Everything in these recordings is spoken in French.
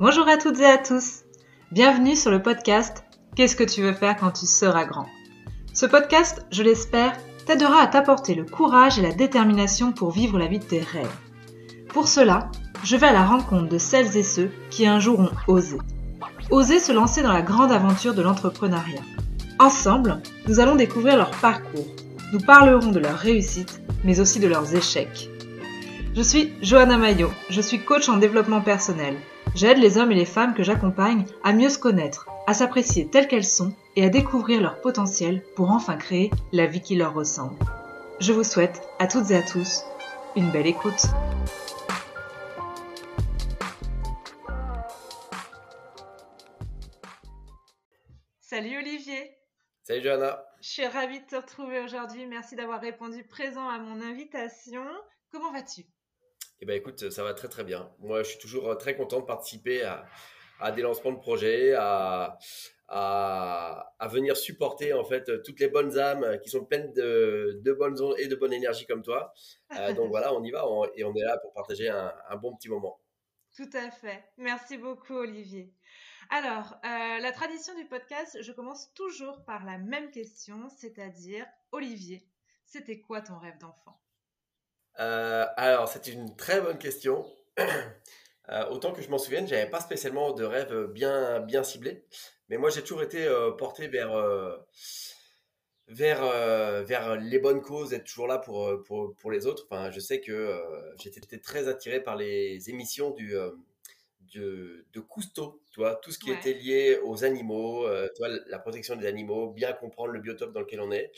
Bonjour à toutes et à tous. Bienvenue sur le podcast Qu'est-ce que tu veux faire quand tu seras grand? Ce podcast, je l'espère, t'aidera à t'apporter le courage et la détermination pour vivre la vie de tes rêves. Pour cela, je vais à la rencontre de celles et ceux qui un jour ont osé. Osé se lancer dans la grande aventure de l'entrepreneuriat. Ensemble, nous allons découvrir leur parcours. Nous parlerons de leurs réussites, mais aussi de leurs échecs. Je suis Johanna Maillot, je suis coach en développement personnel. J'aide les hommes et les femmes que j'accompagne à mieux se connaître, à s'apprécier telles qu'elles sont et à découvrir leur potentiel pour enfin créer la vie qui leur ressemble. Je vous souhaite à toutes et à tous une belle écoute. Salut Olivier. Salut Johanna. Je suis ravie de te retrouver aujourd'hui. Merci d'avoir répondu présent à mon invitation. Comment vas-tu? Eh ben écoute, ça va très très bien. Moi, je suis toujours très content de participer à, des lancements de projets, à, à, venir supporter en fait toutes les bonnes âmes qui sont pleines de, bonnes ondes et de bonne énergie comme toi. Euh, donc voilà, on y va et on est là pour partager un, bon petit moment. Tout à fait. Merci beaucoup Olivier. Alors, euh, la tradition du podcast, je commence toujours par la même question, c'est-à-dire, Olivier, c'était quoi ton rêve d'enfant? Euh, Alors, c'est une très bonne question. Euh, autant que je m'en souvienne, j'avais pas spécialement de rêve bien, bien ciblé. Mais moi, j'ai toujours été porté vers, vers, vers les bonnes causes, être toujours là pour, pour, pour les autres. Enfin, je sais que j'étais très attiré par les émissions du, de, de Cousteau, tu vois, tout ce qui était lié aux animaux, euh, tu vois, la protection des animaux, bien comprendre le biotope dans lequel on est,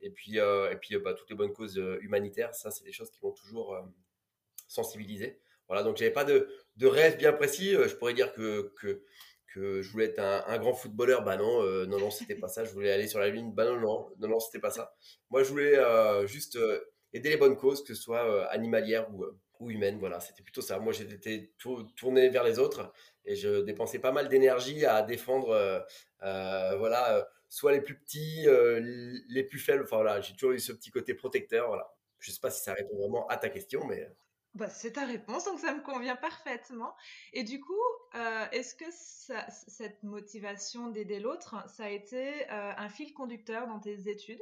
et puis, euh, et puis bah, toutes les bonnes causes euh, humanitaires, ça, c'est des choses qui vont toujours sensibiliser. Voilà, donc j'avais pas de, rêve bien précis. Je pourrais dire que, que, je voulais être un, grand footballeur. Bah non, non, non, c'était pas ça. Je voulais aller sur la lune. Bah non, non, non, c'était pas ça. Moi, je voulais juste aider les bonnes causes, que ce soit animalières ou, ou humaine. Voilà, c'était plutôt ça. Moi, j'étais tourné vers les autres et je dépensais pas mal d'énergie à défendre, euh, euh, voilà, euh, soit les plus petits, les plus faibles. Enfin voilà, j'ai toujours eu ce petit côté protecteur. Voilà. Je sais pas si ça répond vraiment à ta question, mais. Bah, c'est ta réponse, donc ça me convient parfaitement. Et du coup, est-ce que cette motivation d'aider l'autre, ça a été un fil conducteur dans tes études?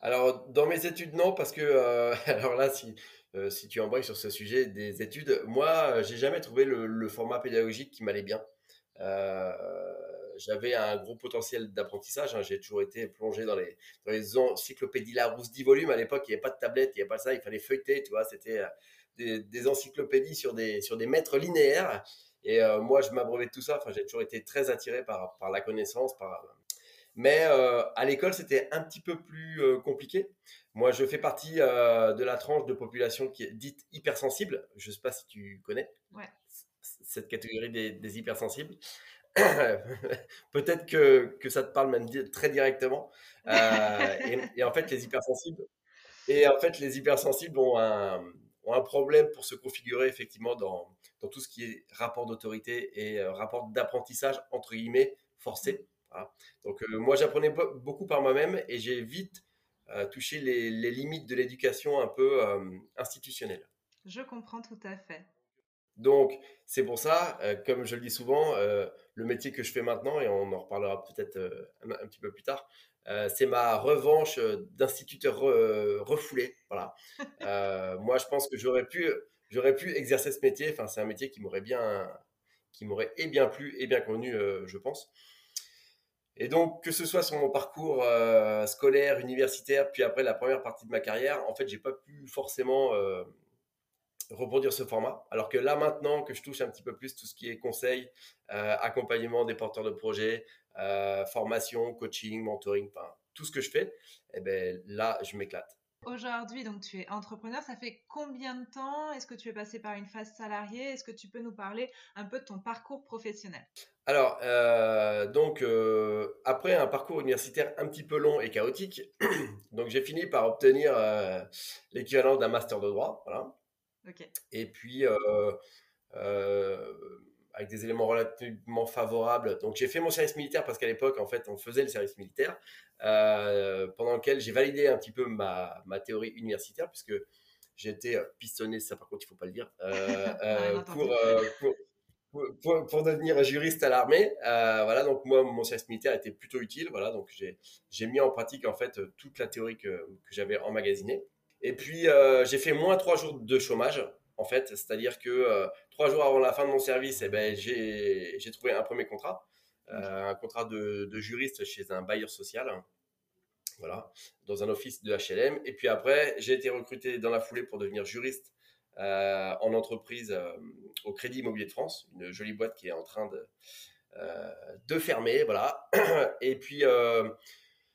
Alors, dans mes études, non, parce que, alors là, si, euh, si tu embrayes sur ce sujet des études. Moi, j'ai jamais trouvé le, format pédagogique qui m'allait bien. Euh, j'avais un gros potentiel d'apprentissage. Hein. J'ai toujours été plongé dans les, dans les encyclopédies Larousse 10 volumes. À l'époque, il n'y avait pas de tablette, il n'y avait pas ça. Il fallait feuilleter, tu vois. C'était euh, des, encyclopédies sur des, sur des mètres linéaires. Et moi, je m'abreuvais de tout ça. Enfin, j'ai toujours été très attiré par, par la connaissance, par, mais euh, à l'école, c'était un petit peu plus euh, compliqué. Moi, je fais partie euh, de la tranche de population qui est dite hypersensible. Je ne sais pas si tu connais cette catégorie des, hypersensibles. Peut-être que, que, ça te parle même très directement. Et, en fait, les hypersensibles, et en fait, les hypersensibles ont un, ont un problème pour se configurer effectivement dans, dans tout ce qui est rapport d'autorité et rapport d'apprentissage entre guillemets forcé. Donc euh, moi j'apprenais beaucoup par moi-même et j'ai vite euh, touché les, limites de l'éducation un peu euh, institutionnelle. Je comprends tout à fait. Donc c'est pour ça, comme je le dis souvent, le métier que je fais maintenant, et on en reparlera peut-être un, petit peu plus tard, c'est ma revanche d'instituteur refoulé. Voilà. moi, je pense que j'aurais pu, j'aurais pu exercer ce métier. Enfin, c'est un métier qui m'aurait bien, qui m'aurait et bien plu et bien connu, je pense. Et donc, que ce soit sur mon parcours euh, scolaire, universitaire, puis après la première partie de ma carrière, en fait, j'ai pas pu forcément euh, reproduire ce format. Alors que là, maintenant que je touche un petit peu plus tout ce qui est conseil, euh, accompagnement des porteurs de projets, formation, coaching, mentoring, enfin, tout ce que je fais, eh ben, là, je m'éclate. Aujourd'hui, donc tu es entrepreneur, ça fait combien de temps Est-ce que tu es passé par une phase salariée? Est-ce que tu peux nous parler un peu de ton parcours professionnel? Alors, euh, donc euh, après un parcours universitaire un petit peu long et chaotique, donc j'ai fini par obtenir euh, l'équivalent d'un master de droit, voilà. Et puis avec des éléments relativement favorables. Donc j'ai fait mon service militaire parce qu'à l'époque, en fait, on faisait le service militaire, euh, pendant lequel j'ai validé un petit peu ma, ma théorie universitaire, puisque j'ai été pistonné, ça par contre, il faut pas le dire, euh, euh, pour, pour, devenir juriste à l'armée. Euh, voilà, donc moi, mon service militaire était plutôt utile. Voilà, donc j'ai mis en pratique en fait toute la théorie que, que j'avais emmagasinée. Et puis euh, j'ai fait moins trois jours de chômage en fait, c'est-à-dire que euh, trois jours avant la fin de mon service, eh ben, j'ai trouvé un premier contrat, un contrat de, juriste chez un bailleur social. Voilà, dans un office de HLM. Et puis après, j'ai été recruté dans la foulée pour devenir juriste euh, en entreprise euh, au Crédit Immobilier de France, une jolie boîte qui est en train de, euh, de fermer. Voilà. Et puis,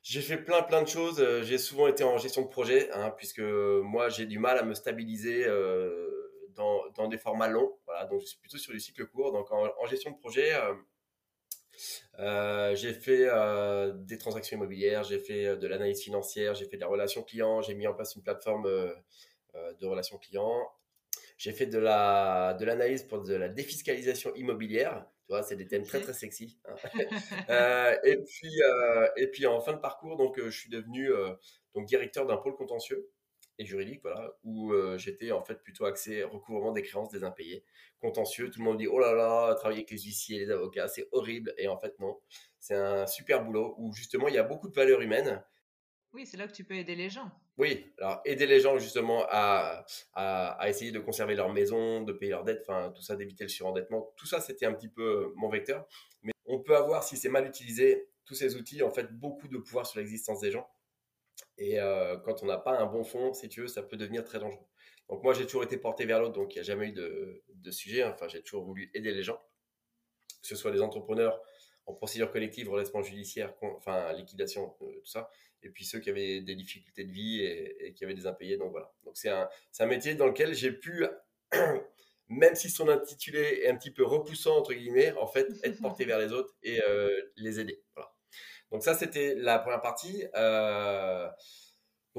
j'ai fait plein plein de choses. J'ai souvent été en gestion de projet, hein, puisque moi j'ai du mal à me stabiliser dans, dans, des formats longs. Voilà, donc je suis plutôt sur du cycle court. Donc en, gestion de projet, j'ai fait des transactions immobilières, j'ai fait de l'analyse financière, j'ai fait des relations clients, j'ai mis en place une plateforme de relations clients. J'ai fait de la de l'analyse pour de la défiscalisation immobilière. Tu vois, c'est des thèmes très très sexy. Hein. Euh, et puis euh, et puis en fin de parcours, donc euh, je suis devenu donc directeur d'un pôle contentieux et juridique, voilà, où j'étais en fait plutôt axé recouvrement des créances des impayés. Contentieux, tout le monde dit oh là là, travailler avec les huissiers et les avocats, c'est horrible. Et en fait non, c'est un super boulot où justement il y a beaucoup de valeurs humaines. Oui, c'est là que tu peux aider les gens. Oui, alors aider les gens justement à, à, essayer de conserver leur maison, de payer leurs dettes, enfin tout ça, d'éviter le surendettement, tout ça c'était un petit peu mon vecteur. Mais on peut avoir, si c'est mal utilisé, tous ces outils, en fait, beaucoup de pouvoir sur l'existence des gens. Et euh, quand on n'a pas un bon fond, si tu veux, ça peut devenir très dangereux. Donc moi j'ai toujours été porté vers l'autre, donc il n'y a jamais eu de, de sujet. Enfin, j'ai toujours voulu aider les gens, que ce soit les entrepreneurs en procédure collective, redressement judiciaire, enfin liquidation, euh, tout ça et puis ceux qui avaient des difficultés de vie et, qui avaient des impayés. Donc voilà. Donc c'est un, un métier dans lequel j'ai pu, même si son intitulé est un petit peu repoussant, entre guillemets, en fait, être porté vers les autres et euh, les aider. Voilà. Donc ça, c'était la première partie. Euh,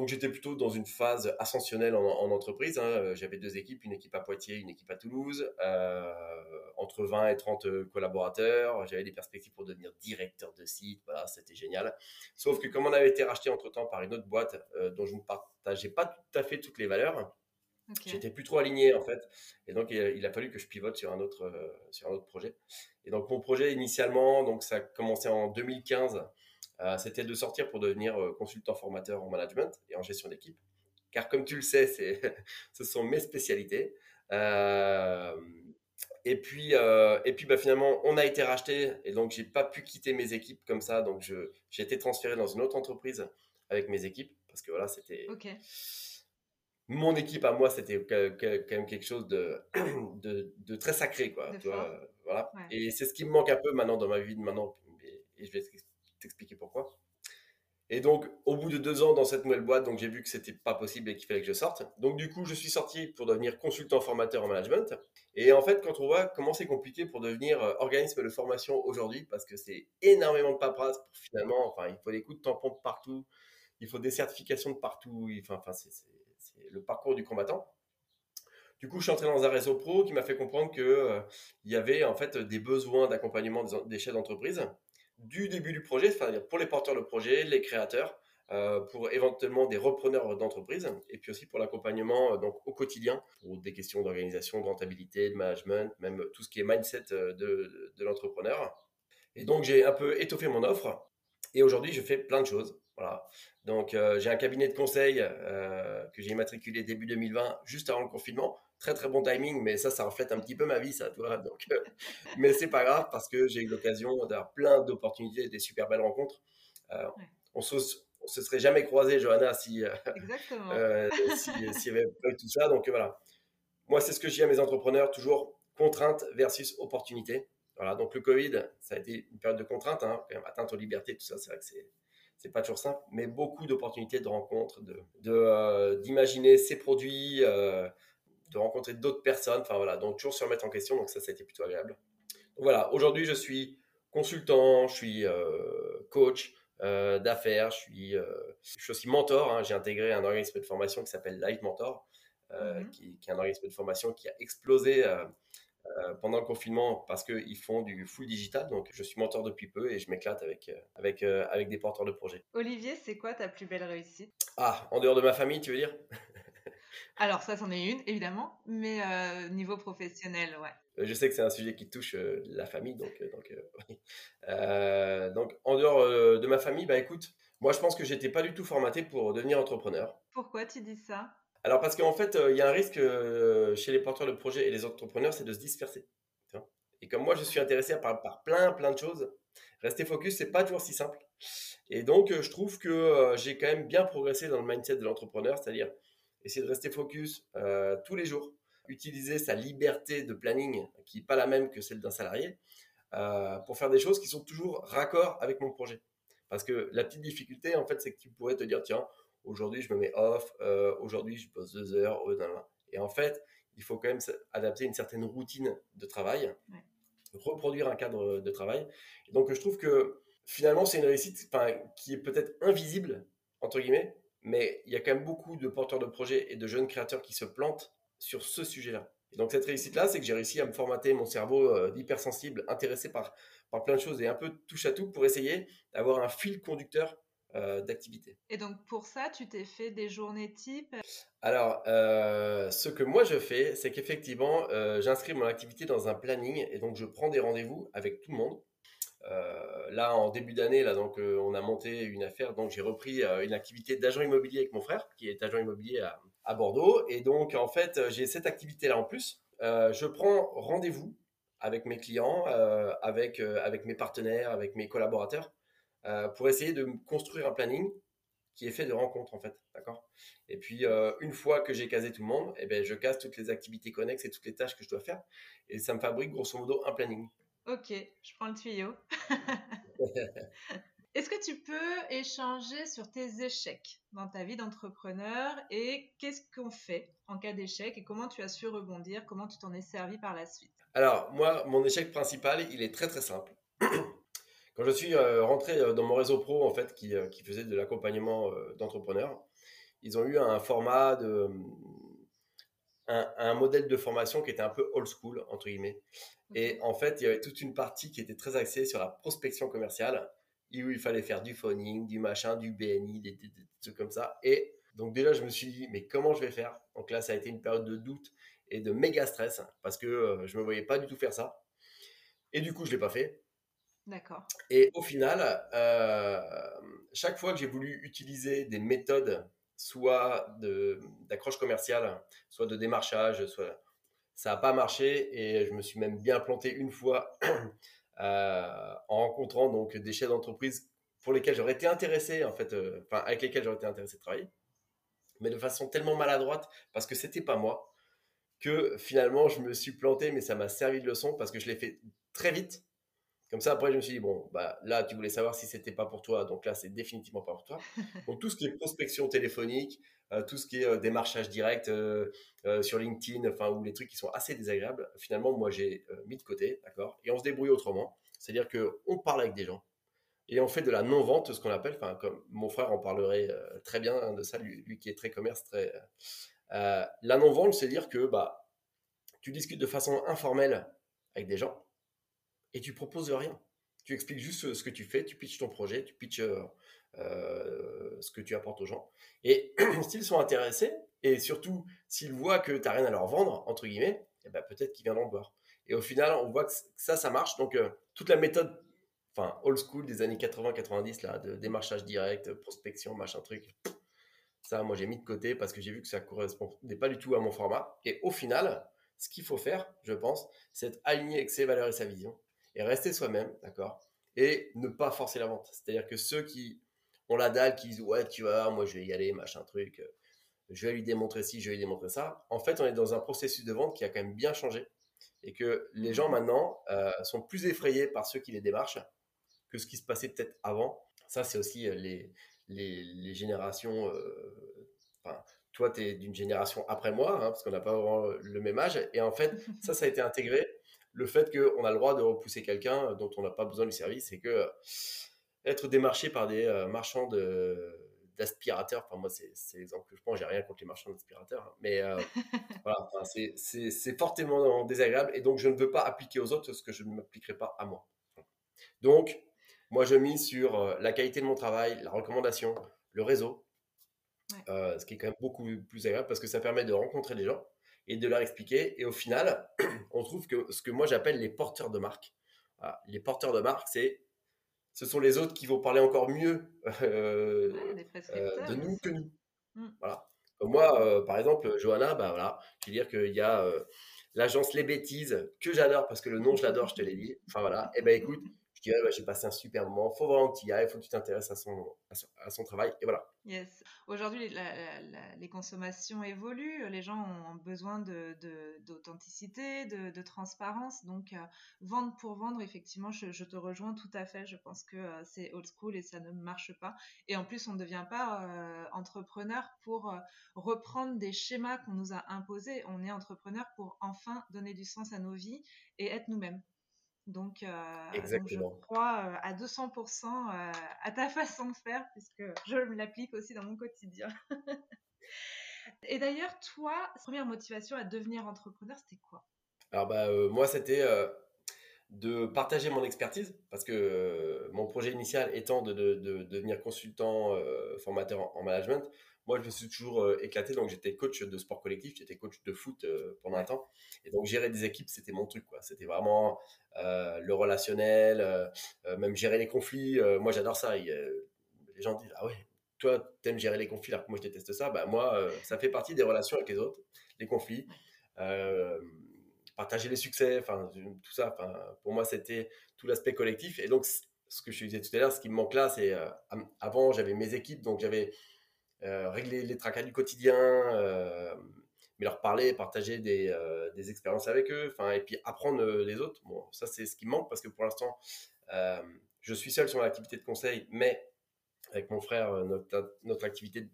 donc j'étais plutôt dans une phase ascensionnelle en, entreprise. Hein. Euh, j'avais deux équipes, une équipe à Poitiers, une équipe à Toulouse, euh, entre 20 et 30 euh, collaborateurs. J'avais des perspectives pour devenir directeur de site. Voilà, c'était génial. Sauf que comme on avait été racheté entre-temps par une autre boîte dont je ne partageais pas tout à fait toutes les valeurs, J'étais plus trop aligné en fait, et donc il a fallu que je pivote sur un autre sur un autre projet. Et donc mon projet initialement, donc ça a commencé en 2015 euh, c'était de sortir pour devenir euh, consultant formateur en management et en gestion d'équipe. Car comme tu le sais, ce sont mes spécialités. Euh, et puis, et puis bah, finalement, on a été racheté et donc j'ai pas pu quitter mes équipes comme ça. Donc j'ai été transféré dans une autre entreprise avec mes équipes parce que voilà, c'était mon équipe à moi, c'était quand même quelque chose de, de, très sacré, quoi. voilà. Et c'est ce qui me manque un peu maintenant dans ma vie de maintenant. Et je vais t'expliquer pourquoi. Et donc, au bout de deux ans dans cette nouvelle boîte, donc j'ai vu que c'était pas possible et qu'il fallait que je sorte. Donc, du coup, je suis sorti pour devenir consultant formateur en management. Et en fait, quand on voit comment c'est compliqué pour devenir euh, organisme de formation aujourd'hui, parce que c'est énormément de paperasse pour finalement, enfin, il faut des coups de tampon de partout, il faut des certifications de partout, enfin, c'est le parcours du combattant. Du coup, je suis entré dans un réseau pro qui m'a fait comprendre qu'il euh, il y avait en fait des besoins d'accompagnement des chefs d'entreprise du début du projet, c'est-à-dire pour les porteurs de projet, les créateurs, euh, pour éventuellement des repreneurs d'entreprise, et puis aussi pour l'accompagnement euh, donc au quotidien, pour des questions d'organisation, de rentabilité, de management, même tout ce qui est mindset euh, de, l'entrepreneur. Et donc j'ai un peu étoffé mon offre, et aujourd'hui je fais plein de choses. Voilà. Donc j'ai un cabinet de conseil que j'ai immatriculé début 2020, juste avant le confinement, très très bon timing, mais ça, ça reflète un petit peu ma vie, ça, tu vois. Donc, euh, mais c'est pas grave parce que j'ai eu l'occasion d'avoir plein d'opportunités, des super belles rencontres. Euh, on se, se serait jamais croisé, Johanna, si, euh, s'il si, n'y avait pas eu tout ça. Donc voilà. Moi, c'est ce que je dis à mes entrepreneurs, toujours contrainte versus opportunité. Voilà, donc le Covid, ça a été une période de contrainte, hein, quand même, atteinte aux libertés, tout ça, c'est vrai que c'est c'est pas toujours simple, mais beaucoup d'opportunités de rencontres, de d'imaginer ses produits, de rencontrer d'autres personnes. Enfin voilà, donc toujours se remettre en question. Donc ça, ça a été plutôt agréable. Donc voilà, aujourd'hui, je suis consultant, je suis euh, coach euh, d'affaires, je suis, euh, je suis aussi mentor. Hein. J'ai intégré un organisme de formation qui s'appelle Live Mentor, mhm. qui, qui, est un organisme de formation qui a explosé. pendant le confinement parce qu'ils font du full digital. Donc, je suis mentor depuis peu et je m'éclate avec, avec, avec des porteurs de projets. Olivier, c'est quoi ta plus belle réussite? Ah, en dehors de ma famille, tu veux dire? Alors ça, c'en est une, évidemment, mais euh, niveau professionnel, ouais. Euh, je sais que c'est un sujet qui touche euh, la famille, donc, donc, donc en dehors de ma famille, bah écoute, moi je pense que j'étais pas du tout formaté pour devenir entrepreneur. Pourquoi tu dis ça? Alors parce qu'en fait, il y a un risque chez les porteurs de projets et les entrepreneurs, c'est de se disperser. Et comme moi, je suis intéressé par, par plein, plein de choses, rester focus, c'est pas toujours si simple. Et donc, je trouve que j'ai quand même bien progressé dans le mindset de l'entrepreneur, c'est-à-dire essayer de rester focus euh, tous les jours, utiliser sa liberté de planning qui n'est pas la même que celle d'un salarié euh, pour faire des choses qui sont toujours raccord avec mon projet. Parce que la petite difficulté, en fait, c'est que tu pourrais te dire, tiens, aujourd'hui je me mets off, euh, aujourd'hui je pose deux heures, et en fait, il faut quand même adapter une certaine routine de travail, reproduire un cadre de travail. Et donc, je trouve que finalement, c'est une réussite qui est peut-être invisible, entre guillemets, mais il y a quand même beaucoup de porteurs de projets et de jeunes créateurs qui se plantent sur ce sujet-là. Et donc cette réussite-là, c'est que j'ai réussi à me formater mon cerveau euh, d'hypersensible, intéressé par, par plein de choses et un peu touche à tout pour essayer d'avoir un fil conducteur euh, d'activité. Et donc pour ça, tu t'es fait des journées type Alors, euh, ce que moi je fais, c'est qu'effectivement, j'inscris mon activité dans un planning et donc je prends des rendez-vous avec tout le monde. Euh, là, en début d'année, là, donc, euh, on a monté une affaire. Donc, j'ai repris euh, une activité d'agent immobilier avec mon frère, qui est agent immobilier à, Bordeaux. Et donc, en fait, j'ai cette activité-là en plus. je prends rendez-vous avec mes clients, avec mes partenaires, avec mes collaborateurs, pour essayer de construire un planning qui est fait de rencontres en fait, d'accord? Et puis une fois que j'ai casé tout le monde, eh ben je case toutes les activités connexes et toutes les tâches que je dois faire, et ça me fabrique grosso modo un planning. Ok, je prends le tuyau. Est-ce que tu peux échanger sur tes échecs dans ta vie d'entrepreneur et qu'est-ce qu'on fait en cas d'échec et comment tu as su rebondir, comment tu t'en es servi par la suite? Alors, moi, mon échec principal, il est très très simple. Quand je suis euh, rentré euh, dans mon réseau pro, en fait, qui, euh, qui faisait de l'accompagnement d'entrepreneurs, ils ont eu un format de, un, modèle de formation qui était un peu old school, entre guillemets. Et en fait, il y avait toute une partie qui était très axée sur la prospection commerciale, où il fallait faire du phoning, du machin, du BNI, des, trucs comme ça. Et donc déjà, je me suis dit, mais comment je vais faire? Donc là, ça a été une période de doute et de méga stress, parce que euh, je me voyais pas du tout faire ça. Et du coup, je l'ai pas fait. D'accord. Et au final, euh, chaque fois que j'ai voulu utiliser des méthodes soit d'accroche commerciale, soit de démarchage, soit ça n'a pas marché et je me suis même bien planté une fois euh, en rencontrant donc des chefs d'entreprise pour lesquels j'aurais été intéressé en fait, euh, avec lesquels j'aurais été intéressé de travailler, mais de façon tellement maladroite parce que c'était pas moi que finalement je me suis planté, mais ça m'a servi de leçon parce que je l'ai fait très vite comme ça, après, je me suis dit, bon, bah, là, tu voulais savoir si c'était pas pour toi, donc là, c'est définitivement pas pour toi. Donc, tout ce qui est prospection téléphonique, euh, tout ce qui est euh, démarchage direct euh, sur LinkedIn, enfin, ou les trucs qui sont assez désagréables, finalement, moi, j'ai mis de côté, d'accord Et on se débrouille autrement. C'est-à-dire que on parle avec des gens et on fait de la non-vente, ce qu'on appelle, enfin, comme mon frère en parlerait très bien de ça, lui, lui, qui est très commerce, très. la non-vente, c'est dire que, bah, tu discutes de façon informelle avec des gens et tu proposes rien. Tu expliques juste ce que tu fais, tu pitches ton projet, tu pitches euh, euh ce que tu apportes aux gens. Et s'ils sont intéressés, et surtout s'ils voient que tu n'as rien à leur vendre, entre guillemets, eh ben, peut-être qu'ils viendront te voir. Et au final, on voit que ça, ça marche. Donc, euh, toute la méthode, enfin, old school des années 80-90, là, de démarchage direct, prospection, machin truc, ça, moi, j'ai mis de côté parce que j'ai vu que ça correspondait pas du tout à mon format. Et au final, ce qu'il faut faire, je pense, c'est aligner avec ses valeurs et sa vision et rester soi-même, d'accord Et ne pas forcer la vente. C'est-à-dire que ceux qui ont la dalle, qui disent ouais, tu vois, moi je vais y aller, machin truc, euh, je vais lui démontrer ci, je vais lui démontrer ça. En fait, on est dans un processus de vente qui a quand même bien changé et que les gens maintenant euh, sont plus effrayés par ceux qui les démarchent que ce qui se passait peut-être avant. Ça, c'est aussi euh, les, les, générations. Toi, tu es d'une génération après moi, hein, parce qu'on n'a pas vraiment le même âge. Et en fait, ça, ça a été intégré le fait qu'on a le droit de repousser quelqu'un dont on n'a pas besoin du service et que euh, être démarché par des euh, marchands de d'aspirateurs, enfin moi c'est l'exemple que je prends, j'ai rien contre les marchands d'aspirateurs, hein, mais euh, voilà, c'est fortement désagréable et donc je ne veux pas appliquer aux autres ce que je ne m'appliquerai pas à moi. Donc moi je mise sur la qualité de mon travail, la recommandation, le réseau, ce qui est quand même beaucoup plus agréable parce que ça permet de rencontrer des gens et de leur expliquer. Et au final, on trouve que ce que moi j'appelle les porteurs de marque. les porteurs de marque, c'est ce sont les autres qui vont parler encore mieux euh, euh, de nous que nous. Mmh. Voilà. moi, euh, par exemple, Johanna, bah voilà, je veux dire qu'il y a l'agence Les Bêtises que j'adore parce que le nom je l'adore, je te l'ai dit. Enfin voilà. Et eh ben écoute, dirais, bah, j'ai passé un super moment. Faut vraiment que tu y ailles, faut que tu t'intéresses à son, travail. Et voilà. Yes. Aujourd'hui, les consommations évoluent. Les gens ont besoin d'authenticité, de, transparence. Donc, euh, vendre pour vendre, effectivement, je, te rejoins tout à fait. Je pense que euh, c'est old school et ça ne marche pas. Et en plus, on ne devient pas euh, entrepreneur pour reprendre des schémas qu'on nous a imposés. On est entrepreneur pour enfin donner du sens à nos vies et être nous-mêmes. Donc, euh, je crois euh, à 200% euh, à ta façon de faire, puisque je me l'applique aussi dans mon quotidien. Et d'ailleurs, toi, première motivation à devenir entrepreneur, c'était quoi? Alors, bah, moi, c'était de partager mon expertise, parce que mon projet initial étant de, devenir consultant, formateur en management, moi, je me suis toujours euh, éclaté. Donc, j'étais coach de sport collectif, j'étais coach de foot euh, pendant un temps. Et donc, gérer des équipes, c'était mon truc. C'était vraiment euh, le relationnel, même gérer les conflits. moi, j'adore ça. les gens disent Ah ouais, toi, t'aimes gérer les conflits alors que moi, je déteste ça. Bah, moi, ça fait partie des relations avec les autres, les conflits. partager les succès, enfin, tout ça. Pour moi, c'était tout l'aspect collectif. Et donc, ce que je disais tout à l'heure, ce qui me manque là, c'est avant, j'avais mes équipes, donc j'avais régler les tracas du quotidien, euh, mais leur parler, partager des, euh, des expériences avec eux, et puis apprendre les autres. Bon, ça c'est ce qui manque parce que pour l'instant, je suis seul sur l'activité de conseil, mais avec mon frère, notre, notre activité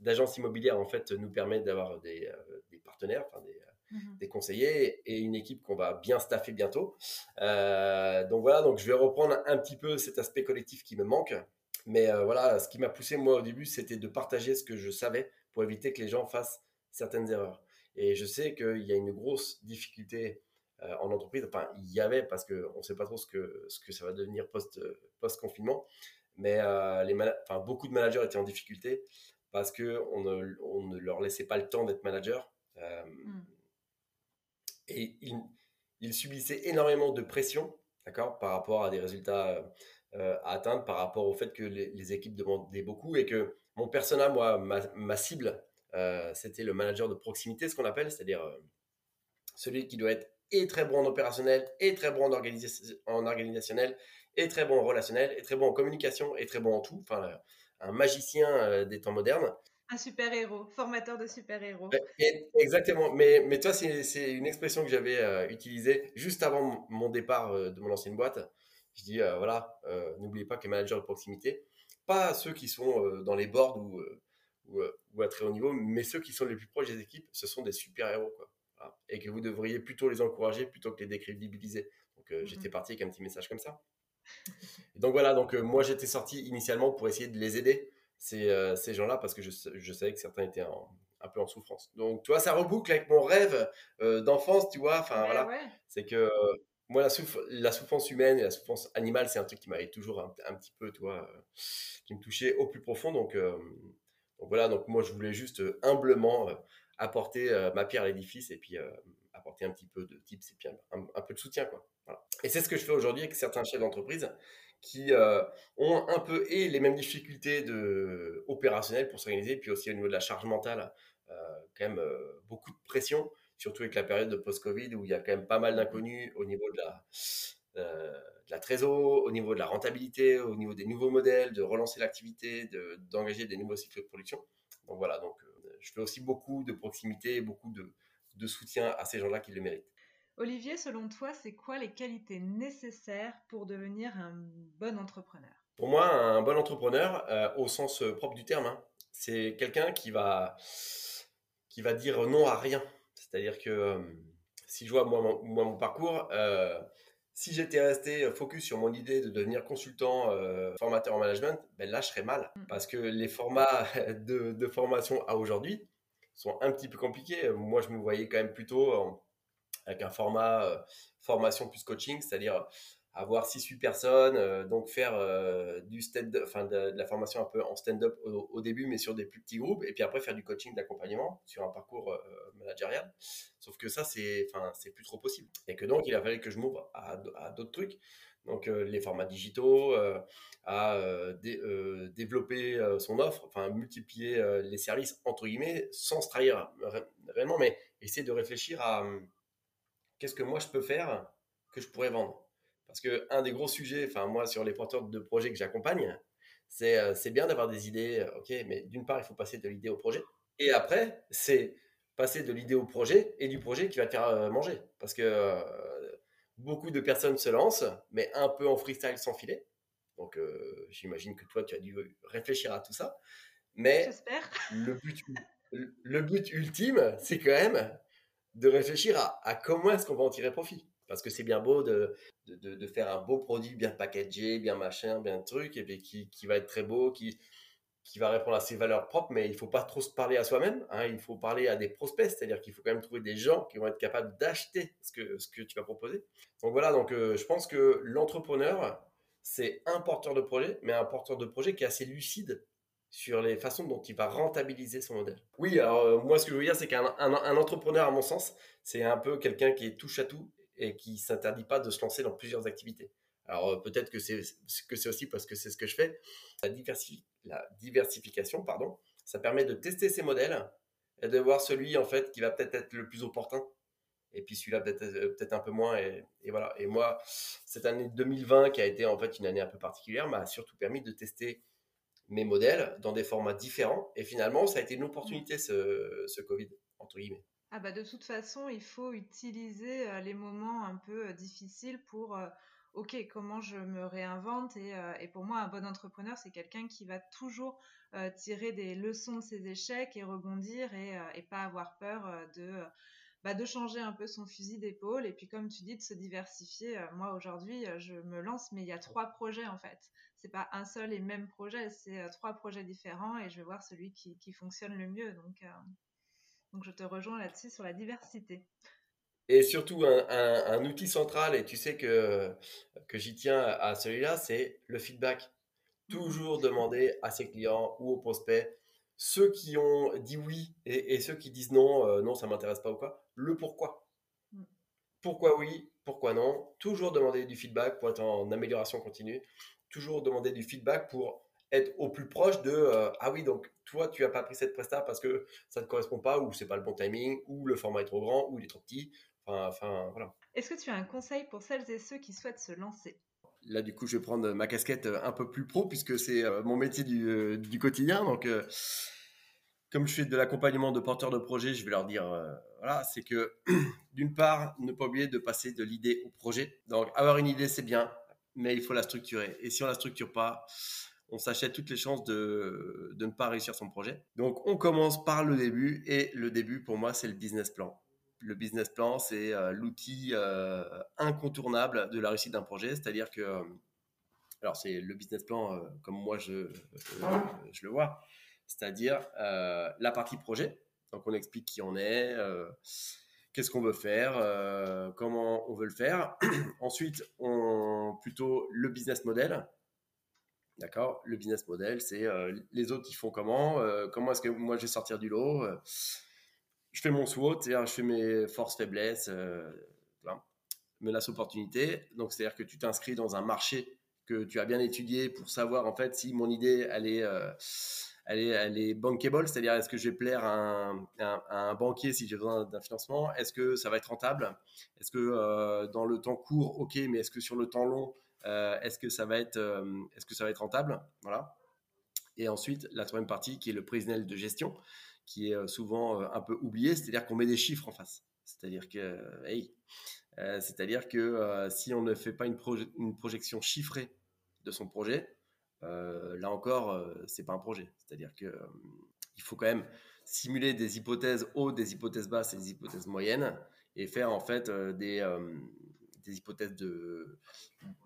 d'agence immobilière en fait nous permet d'avoir des, des, partenaires, enfin des, mmh des, conseillers et une équipe qu'on va bien staffer bientôt. donc voilà, donc je vais reprendre un petit peu cet aspect collectif qui me manque. Mais euh, voilà, ce qui m'a poussé moi au début, c'était de partager ce que je savais pour éviter que les gens fassent certaines erreurs. Et je sais qu'il y a une grosse difficulté euh, en entreprise. Enfin, il y avait parce qu'on ne sait pas trop ce que, ce que ça va devenir post, post-confinement. Mais euh, les enfin, beaucoup de managers étaient en difficulté parce qu'on ne, on ne leur laissait pas le temps d'être manager. Mmh. Et ils, ils, subissaient énormément de pression d'accord, par rapport à des résultats euh, à atteindre par rapport au fait que les, équipes demandaient beaucoup et que mon persona, moi, ma, cible, euh, c'était le manager de proximité, ce qu'on appelle, c'est-à-dire euh, celui qui doit être et très bon en opérationnel, et très bon en, en organisationnel, et très bon en relationnel, et très bon en communication, et très bon en tout. Enfin, un magicien des temps modernes. Un super-héros, formateur de super-héros. Exactement. Mais, mais toi, c'est une expression que j'avais utilisée juste avant mon départ de mon ancienne boîte. Je dis, euh, voilà, euh, n'oubliez pas que les managers de proximité, pas ceux qui sont euh, dans les boards ou, ou, à très haut niveau, mais ceux qui sont les plus proches des équipes, ce sont des super-héros. Quoi. Et que vous devriez plutôt les encourager plutôt que les décrédibiliser. Donc mmh j'étais parti avec un petit message comme ça. donc voilà, donc moi j'étais sorti initialement pour essayer de les aider, ces, ces gens-là, parce que je, je, savais que certains étaient un peu en souffrance. Donc, tu vois, ça reboucle avec mon rêve d'enfance, tu vois. Enfin, voilà. C'est que moi, la, la, souffrance humaine et la souffrance animale, c'est un truc qui m'avait toujours un, petit peu, tu vois, euh, qui me touchait au plus profond. Donc, euh, voilà, donc moi, je voulais juste euh, humblement apporter ma pierre à l'édifice et puis apporter un petit peu de tips et puis un, peu de soutien, quoi. Et c'est ce que je fais aujourd'hui avec certains chefs d'entreprise qui ont un peu et les mêmes difficultés opérationnelles pour s'organiser, puis aussi au niveau de la charge mentale, quand même beaucoup de pression surtout avec la période de post-Covid où il y a quand même pas mal d'inconnus au niveau de la, euh, de la trésor, au niveau de la rentabilité, au niveau des nouveaux modèles, de relancer l'activité, d'engager des nouveaux cycles de production. Donc voilà, donc euh, je fais aussi beaucoup de proximité et beaucoup de, de soutien à ces gens-là qui le méritent. Olivier, selon toi, c'est quoi les qualités nécessaires pour devenir un bon entrepreneur? Pour moi, un bon entrepreneur, euh, au sens propre du terme, hein, c'est quelqu'un qui va, qui va dire non à rien. C'est-à-dire que euh, si je vois moi mon, parcours, euh, si j'étais resté focus sur mon idée de devenir consultant, euh, formateur en management, ben là je serais mal. Mm. Parce que les formats de, formation à aujourd'hui sont un petit peu compliqués. Moi je me voyais quand même plutôt avec un format formation plus coaching, c'est-à-dire avoir 6-8 personnes, donc faire du stand enfin de, la formation un peu en stand-up au, début, mais sur des plus petits groupes, et puis après faire du coaching d'accompagnement sur un parcours managérial. Sauf que ça, c'est, plus trop possible. Et que donc, il a fallu que je m'ouvre à, d'autres trucs. Donc, les formats digitaux, à développer son offre, enfin, multiplier les services, entre guillemets, sans se trahir réellement, mais essayer de réfléchir à hum, qu'est-ce que moi je peux faire que je pourrais vendre. Parce que un des gros sujets, enfin moi sur les porteurs de projets que j'accompagne, c'est euh, bien d'avoir des idées, euh, ok, mais d'une part il faut passer de l'idée au projet, et après c'est passer de l'idée au projet et du projet qui va te faire euh, manger. Parce que beaucoup de personnes se lancent, mais un peu en freestyle sans filet. Donc j'imagine que toi tu as dû réfléchir à tout ça. Mais le but, le but ultime, c'est quand même de réfléchir à, à comment est-ce qu'on va en tirer profit. Parce que c'est bien beau de, de, faire un beau produit bien packagé, bien machin, bien truc, et puis qui, qui va être très beau, qui, qui va répondre à ses valeurs propres, mais il faut pas trop se parler à soi-même. Hein, il faut parler à des prospects, c'est-à-dire qu'il faut quand même trouver des gens qui vont être capables d'acheter ce que, ce que tu vas proposer. Donc voilà, donc euh, je pense que l'entrepreneur, c'est un porteur de projet, mais un porteur de projet qui est assez lucide sur les façons dont il va rentabiliser son modèle. Oui, alors euh, moi ce que je veux dire, c'est qu'un un, un entrepreneur, à mon sens, c'est un peu quelqu'un qui est touche à tout et qui s'interdit pas de se lancer dans plusieurs activités. Alors euh, peut-être que c'est que c'est aussi parce que c'est ce que je fais. La, diversification, pardon, ça permet de tester ces modèles et de voir celui en fait qui va peut-être être le plus opportun. Et puis celui-là peut-être euh, un peu moins et, voilà. Et moi, cette année 2020 qui a été en fait une année un peu particulière m'a surtout permis de tester mes modèles dans des formats différents. Et finalement, ça a été une opportunité ce Covid entre guillemets. Ah bah de toute façon, il faut utiliser euh, les moments un peu euh, difficiles pour, euh, ok, comment je me réinvente. Et, pour moi, un bon entrepreneur, c'est quelqu'un qui va toujours tirer des leçons de ses échecs et rebondir et, pas avoir peur de, bah, changer un peu son fusil d'épaule. Et puis, comme tu dis, de se diversifier. moi, aujourd'hui, je me lance, mais il y a trois projets en fait. C'est pas un seul et même projet, c'est trois projets différents et je vais voir celui qui, qui fonctionne le mieux. Donc, donc je te rejoins là-dessus sur la diversité. Et surtout, un, outil central, et tu sais que, que j'y tiens à celui-là, c'est le feedback. Toujours demander à ses clients ou aux prospects, ceux qui ont dit oui et, ceux qui disent non, euh, non, ça m'intéresse pas ou quoi, le pourquoi. Mm. Pourquoi oui, pourquoi non. Toujours demander du feedback pour être en amélioration continue. Toujours demander du feedback pour être au plus proche de euh, ah oui donc toi tu as pas pris cette presta parce que ça ne correspond pas ou c'est pas le bon timing ou le format est trop grand ou il est trop petit. Enfin, voilà. Est-ce que tu as un conseil pour celles et ceux qui souhaitent se lancer? Là du coup je vais prendre ma casquette euh, un peu plus pro puisque c'est euh, mon métier du, du quotidien. Donc comme je fais de l'accompagnement de porteurs de projets je vais leur dire voilà c'est que d'une part ne pas oublier de passer de l'idée au projet. Donc avoir une idée c'est bien mais il faut la structurer. Et si on la structure pas on s'achète toutes les chances de, ne pas réussir son projet. Donc on commence par le début et le début pour moi c'est le business plan. Le business plan c'est euh, l'outil euh, incontournable de la réussite d'un projet, c'est-à-dire que euh, alors c'est le business plan comme moi je, je le vois, c'est-à-dire la partie projet. Donc on explique qui on est, qu'est-ce qu'on veut faire, comment on veut le faire. Ensuite on plutôt le business model D'accord. Le business model, c'est euh, les autres, ils font comment euh, Comment est-ce que moi, je vais sortir du lot euh, Je fais mon SWOT, c'est-à-dire je fais mes forces, faiblesses, menaces, opportunités. Donc, c'est-à-dire que tu t'inscris dans un marché que tu as bien étudié pour savoir, en fait, si mon idée, elle est, elle est, elle est bankable, c'est-à-dire est-ce que je vais plaire à un, banquier si j'ai besoin d'un financement? Est-ce que ça va être rentable? Est-ce que dans le temps court, ok, mais est-ce que sur le temps long, est-ce que ça va être, euh, est-ce que ça va être rentable? Voilà. Et ensuite, la troisième partie qui est le prévisionnel de gestion, qui est euh, souvent un peu oublié, c'est-à-dire qu'on met des chiffres en face. C'est-à-dire que, c'est-à-dire que si on ne fait pas une, une, projection chiffrée de son projet, là encore, c'est pas un projet. C'est-à-dire que il faut quand même simuler des hypothèses hautes, des hypothèses basses et des hypothèses moyennes et faire en fait des, hypothèses de,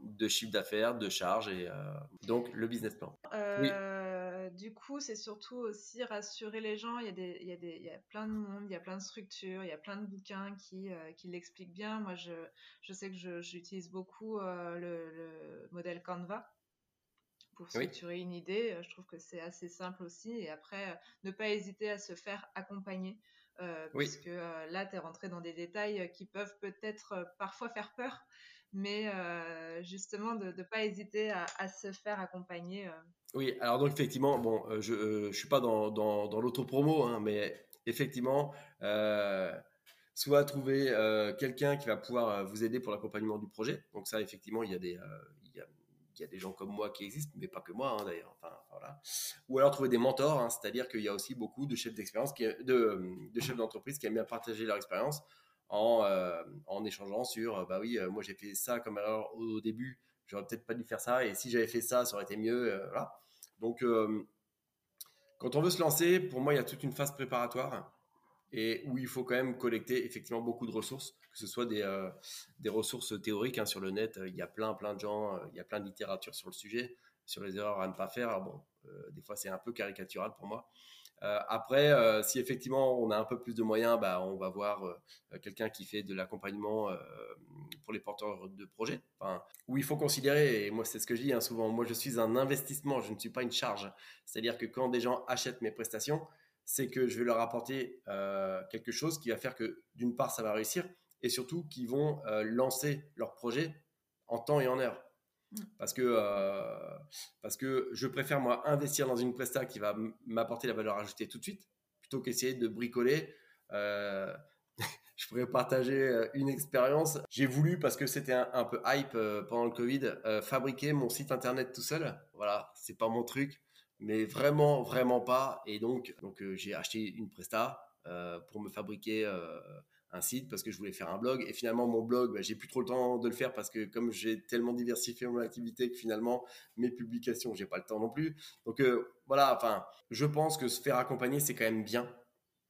de chiffre d'affaires, de charges et euh, donc le business plan. Euh, du coup, c'est surtout aussi rassurer les gens. Il y, a des, il, y a des, il y a plein de monde, il y a plein de structures, il y a plein de bouquins qui, qui l'expliquent bien. Moi, je, je sais que j'utilise beaucoup le, le, modèle Canva pour structurer une idée. Je trouve que c'est assez simple aussi. Et après, ne pas hésiter à se faire accompagner. Euh, Puisque là, tu es rentré dans des détails qui peuvent peut-être parfois faire peur mais euh, justement de ne pas hésiter à, à, se faire accompagner. Euh. Oui, alors donc effectivement, bon, euh, je ne suis pas dans, dans, dans l'autopromo, hein, mais effectivement, soit trouver quelqu'un qui va pouvoir vous aider pour l'accompagnement du projet. Donc ça, effectivement, il y a des, il y a, il y a des gens comme moi qui existent, mais pas que moi hein, d'ailleurs. Enfin, voilà. Ou alors trouver des mentors, hein, c'est-à-dire qu'il y a aussi beaucoup de chefs d'expérience, de, chefs d'entreprise qui aiment bien partager leur expérience en, euh, en échangeant sur euh, bah oui, euh, moi j'ai fait ça comme erreur au, début, j'aurais peut-être pas dû faire ça, et si j'avais fait ça, ça aurait été mieux. Donc, quand on veut se lancer, pour moi, il y a toute une phase préparatoire et où il faut quand même collecter effectivement beaucoup de ressources, que ce soit des, des ressources théoriques hein, sur le net. Il y a plein, plein de gens, il y a plein de littérature sur le sujet, sur les erreurs à ne pas faire. bon, des fois, c'est un peu caricatural pour moi. Euh, après, euh, si effectivement on a un peu plus de moyens, bah, on va voir euh, quelqu'un qui fait de l'accompagnement pour les porteurs de projets. Où il faut considérer, et moi c'est ce que je dis hein, souvent, moi je suis un investissement, je ne suis pas une charge. C'est-à-dire que quand des gens achètent mes prestations, c'est que je vais leur apporter quelque chose qui va faire que d'une part ça va réussir et surtout qu'ils vont lancer leur projet en temps et en heure. Mm. Parce que, euh, parce que je préfère, moi, investir dans une presta qui va m'apporter la valeur ajoutée tout de suite, plutôt qu'essayer de bricoler. Euh, je pourrais partager euh, une expérience. J'ai voulu, parce que c'était un, peu hype pendant le Covid, fabriquer mon site internet tout seul. Voilà, c'est pas mon truc, mais vraiment, vraiment pas. Et donc, donc j'ai acheté une presta pour me fabriquer un site parce que je voulais faire un blog. Et finalement mon blog bah, j'ai plus trop le temps de le faire parce que comme j'ai tellement diversifié mon activité que finalement mes publications j'ai pas le temps non plus. Donc euh, voilà enfin je pense que se faire accompagner c'est quand même bien.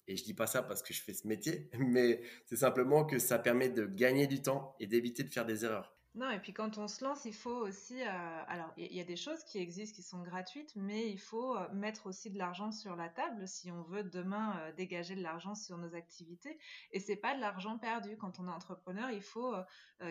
Et je dis pas ça parce que je fais ce métier mais c'est simplement que ça permet de gagner du temps et d'éviter de faire des erreurs non, et puis quand on se lance, il faut aussi. Euh, alors, il y, a des choses qui existent qui sont gratuites, mais il faut euh, mettre aussi de l'argent sur la table si on veut demain euh, dégager de l'argent sur nos activités. Et c'est pas de l'argent perdu. Quand on est entrepreneur, il faut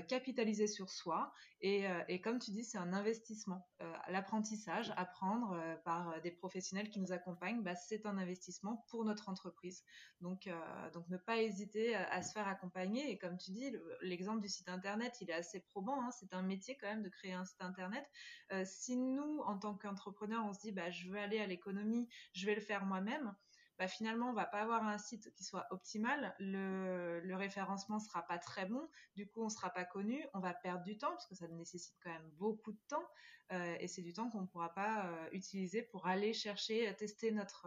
capitaliser sur soi. Et, et comme tu dis, c'est un investissement. L'apprentissage, apprendre par des professionnels qui nous accompagnent, bah, c'est un investissement pour notre entreprise. Donc, donc ne pas hésiter à, se faire accompagner. Et comme tu dis, l'exemple du site internet, il est assez probant Hein, c'est un métier quand même de créer un site internet. Euh, si nous, en tant qu'entrepreneurs, on se dit, bah, je veux aller à l'économie, je vais le faire moi-même, bah, finalement, on va pas avoir un site qui soit optimal, le, le référencement sera pas très bon, du coup, on sera pas connu, on va perdre du temps parce que ça nécessite quand même beaucoup de temps euh, et c'est du temps qu'on ne pourra pas euh, utiliser pour aller chercher, tester notre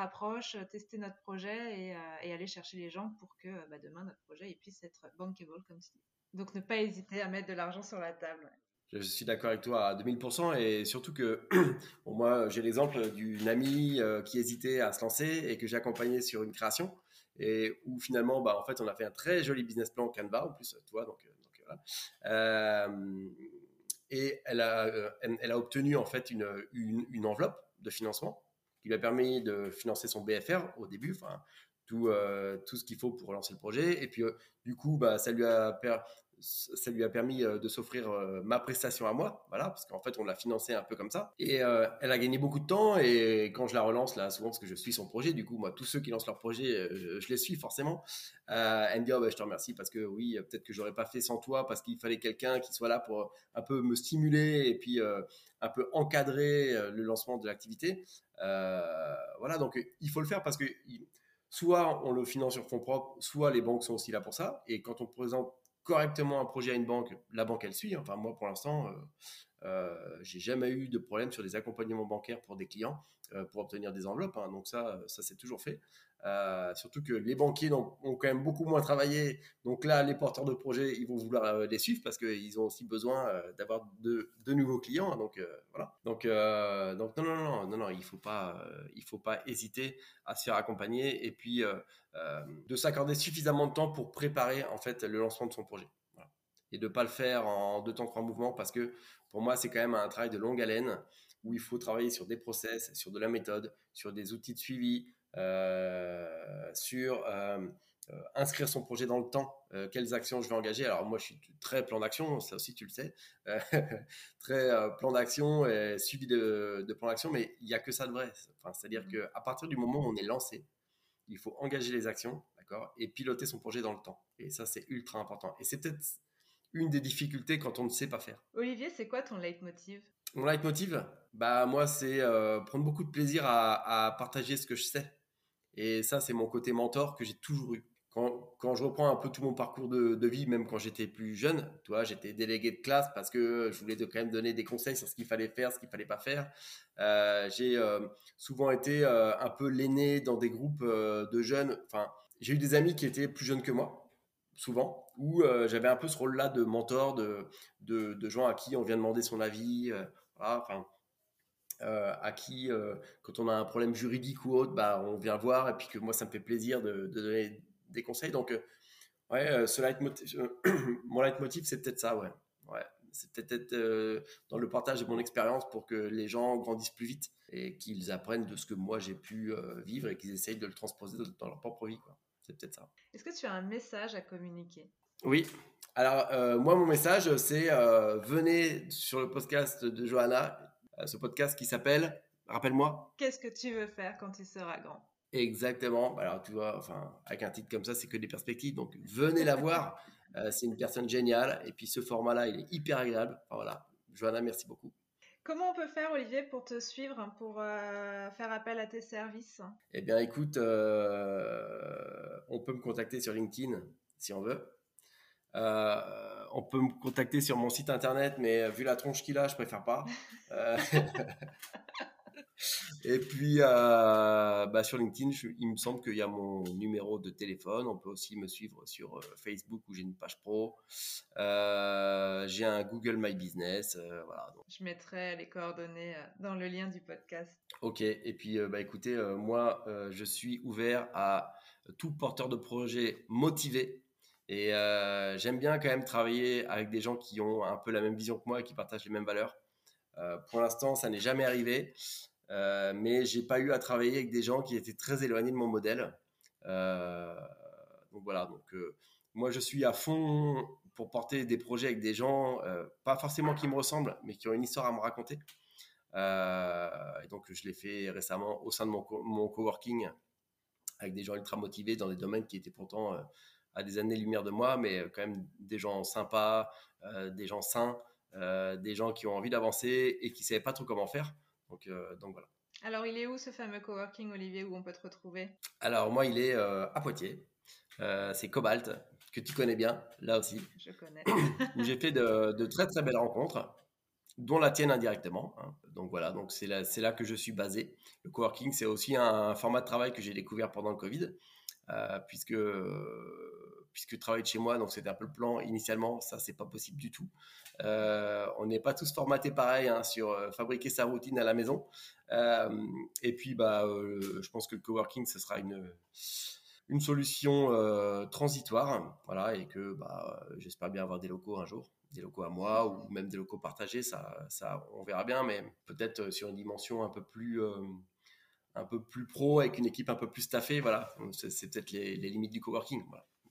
approche, tester notre projet et, et aller chercher les gens pour que bah, demain notre projet puisse être bankable comme tu dis. Donc ne pas hésiter à mettre de l'argent sur la table. Je suis d'accord avec toi à 2000% et surtout que moi j'ai l'exemple d'une amie euh, qui hésitait à se lancer et que j'ai accompagné sur une création et où finalement bah en fait on a fait un très joli business plan Canva en plus toi donc, euh, donc voilà euh, et elle a elle a obtenu en fait une, une, enveloppe de financement qui lui a permis de financer son BFR au début enfin tout, tout ce qu'il faut pour lancer le projet. Et puis, du coup, bah, ça lui a per ça lui a permis euh, de s'offrir euh, ma prestation à moi, voilà, parce qu'en fait on l'a financé un peu comme ça. Et euh, elle a gagné beaucoup de temps. Et quand je la relance là, souvent parce que je suis son projet, du coup moi tous ceux qui lancent leur projet, je, les suis forcément. elle me dit oh, bah, je te remercie parce que oui peut-être que j'aurais pas fait sans toi parce qu'il fallait quelqu'un qui soit là pour un peu me stimuler et puis un peu encadrer le lancement de l'activité. voilà donc il faut le faire parce que soit on le finance sur fonds propres, soit les banques sont aussi là pour ça. Et quand on présente correctement un projet à une banque, la banque elle suit. Enfin moi pour l'instant, euh, euh, j'ai jamais eu de problème sur des accompagnements bancaires pour des clients euh, pour obtenir des enveloppes. Hein. donc ça, ça c'est toujours fait. Euh, surtout que les banquiers ont, quand même beaucoup moins travaillé. Donc là, les porteurs de projets, ils vont vouloir euh, les suivre parce qu'ils ont aussi besoin euh, d'avoir de, nouveaux clients. Donc voilà. Donc non non non non non, il faut pas faut pas hésiter à se faire accompagner et puis de s'accorder suffisamment de temps pour préparer en fait le lancement de son projet et de pas le faire en deux temps trois mouvements parce que Pour moi, c'est quand même un travail de longue haleine où il faut travailler sur des process, sur de la méthode, sur des outils de suivi, sur euh, inscrire son projet dans le temps, euh, quelles actions je vais engager. Alors moi, je suis très plan d'action, ça aussi tu le sais, euh, très plan d'action et suivi de, plan d'action, mais il n'y a que ça de vrai. Enfin, C'est-à-dire mmh. qu'à partir du moment où on est lancé, il faut engager les actions, d'accord, et piloter son projet dans le temps. Et ça, c'est ultra important. Et c'est peut-être une des difficultés quand on ne sait pas faire. Olivier, c'est quoi ton leitmotiv? Mon leitmotiv, bah moi, c'est prendre beaucoup de plaisir à, à partager ce que je sais. Et ça, c'est mon côté mentor que j'ai toujours eu quand, je reprends un peu tout mon parcours de, vie, même quand j'étais plus jeune, tu vois, j'étais délégué de classe parce que je voulais quand même donner des conseils sur ce qu'il fallait faire, ce qu'il fallait pas faire. Euh, j'ai euh, souvent été euh, un peu l'aîné dans des groupes de jeunes. Enfin, j'ai eu des amis qui étaient plus jeunes que moi, souvent, où j'avais un peu ce rôle-là de mentor, de, de, gens à qui on vient demander son avis. enfin, à qui, quand on a un problème juridique ou autre, bah, on vient voir et puis que moi, ça me fait plaisir de, de donner des conseils. Donc, euh, ouais, euh, ce leitmotiv, mon leitmotiv, c'est peut-être ça, ouais. ouais. C'est peut-être euh, dans le partage de mon expérience pour que les gens grandissent plus vite et qu'ils apprennent de ce que moi j'ai pu vivre et qu'ils essayent de le transposer dans leur propre vie. C'est peut-être ça. Est-ce que tu as un message à communiquer? Oui. Alors, moi, mon message, c'est venez sur le podcast de Johanna, ce podcast qui s'appelle, rappelle-moi. Qu'est-ce que tu veux faire quand tu seras grand? Exactement. Bah, alors, tu vois, enfin, avec un titre comme ça, c'est que des perspectives. Donc, venez la voir. Euh, c'est une personne géniale. Et puis, ce format-là, il est hyper agréable. voilà. Johanna, merci beaucoup. Comment on peut faire, Olivier, pour te suivre, hein, pour euh, faire appel à tes services? Eh bien, écoute, euh, on peut me contacter sur LinkedIn si on veut. On peut me contacter sur mon site internet, mais vu la tronche qu'il a, je préfère pas. Et puis, euh, bah, sur LinkedIn, il me semble qu'il y a mon numéro de téléphone. On peut aussi me suivre sur euh, Facebook où j'ai une page pro. Euh, j'ai un Google My Business. voilà, Je mettrai les coordonnées dans le lien du podcast. Ok. Et puis, bah, écoutez, moi, je suis ouvert à tout porteur de projet motivé. Et j'aime bien quand même travailler avec des gens qui ont un peu la même vision que moi et qui partagent les mêmes valeurs. pour l'instant, ça n'est jamais arrivé. Euh, mais j'ai pas eu à travailler avec des gens qui étaient très éloignés de mon modèle. Euh, donc voilà, donc euh, moi je suis à fond pour porter des projets avec des gens, pas forcément qui me ressemblent, mais qui ont une histoire à me raconter. et donc je l'ai fait récemment au sein de mon coworking avec des gens ultra motivés dans des domaines qui étaient pourtant à des années-lumière de moi, mais quand même des gens sympas, des gens sains, des gens qui ont envie d'avancer et qui ne savaient pas trop comment faire. Donc, euh, donc voilà. Alors, il est où ce fameux coworking, Olivier, où on peut te retrouver? Alors, moi, il est euh, à Poitiers. Euh, c'est Cobalt, que tu connais bien, là aussi. Je connais. où j'ai fait de, très, très belles rencontres, dont la tienne indirectement. Hein. Donc voilà, donc c'est là, là que je suis basé. Le coworking, c'est aussi un, format de travail que j'ai découvert pendant le Covid, puisque puisque travailler de chez moi, donc c'était un peu le plan initialement, ça c'est pas possible du tout. Euh, on n'est pas tous formatés pareil hein, sur euh, fabriquer sa routine à la maison. Euh, et puis bah, je pense que le coworking ce sera une une solution transitoire, voilà, et que bah, j'espère bien avoir des locaux un jour, des locaux à moi ou même des locaux partagés, ça, ça on verra bien, mais peut-être sur une dimension un peu plus un peu plus pro avec une équipe un peu plus staffée, voilà, c'est peut-être les, limites du coworking.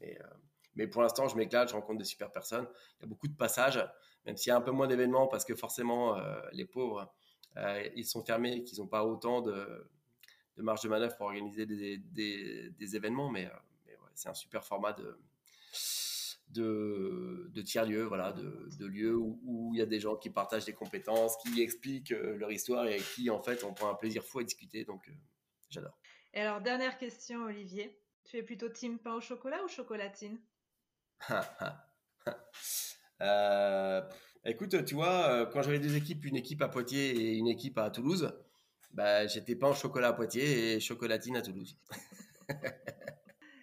Mais, euh, mais pour l'instant, je m'éclate, je rencontre des super personnes. Il y a beaucoup de passages, même s'il y a un peu moins d'événements parce que forcément, euh, les pauvres, euh, ils sont fermés, qu'ils n'ont pas autant de, marge de manœuvre pour organiser des, événements. Mais, c'est un super format de, de, tiers-lieux, voilà, de, lieux où, il y a des gens qui partagent des compétences, qui expliquent leur histoire et qui, en fait, on prend un plaisir fou à discuter. Donc, j'adore. Et alors, dernière question, Olivier. Tu es plutôt team pain au chocolat ou chocolatine? Euh, Écoute, tu vois, euh, quand j'avais deux équipes, une équipe à Poitiers et une équipe à Toulouse, bah, j'étais pain au chocolat à Poitiers et chocolatine à Toulouse.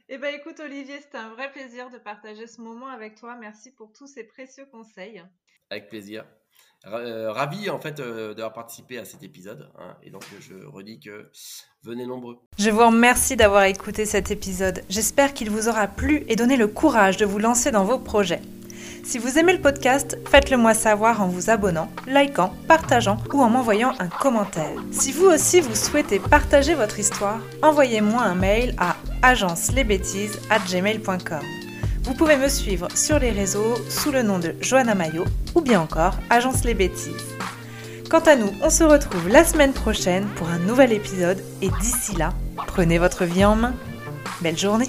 eh bien, écoute, Olivier, c'était un vrai plaisir de partager ce moment avec toi. Merci pour tous ces précieux conseils. Avec plaisir. Euh, ravi en fait euh, d'avoir participé à cet épisode. Hein. et donc je redis que venez nombreux. Je vous remercie d'avoir écouté cet épisode. J'espère qu'il vous aura plu et donné le courage de vous lancer dans vos projets. Si vous aimez le podcast, faites-le moi savoir en vous abonnant, likant, partageant ou en m'envoyant un commentaire. Si vous aussi vous souhaitez partager votre histoire, envoyez-moi un mail à agencelesbêtises@gmail.com. Vous pouvez me suivre sur les réseaux sous le nom de Johanna Mayo ou bien encore Agence les Bêtises. Quant à nous, on se retrouve la semaine prochaine pour un nouvel épisode et d'ici là, prenez votre vie en main. Belle journée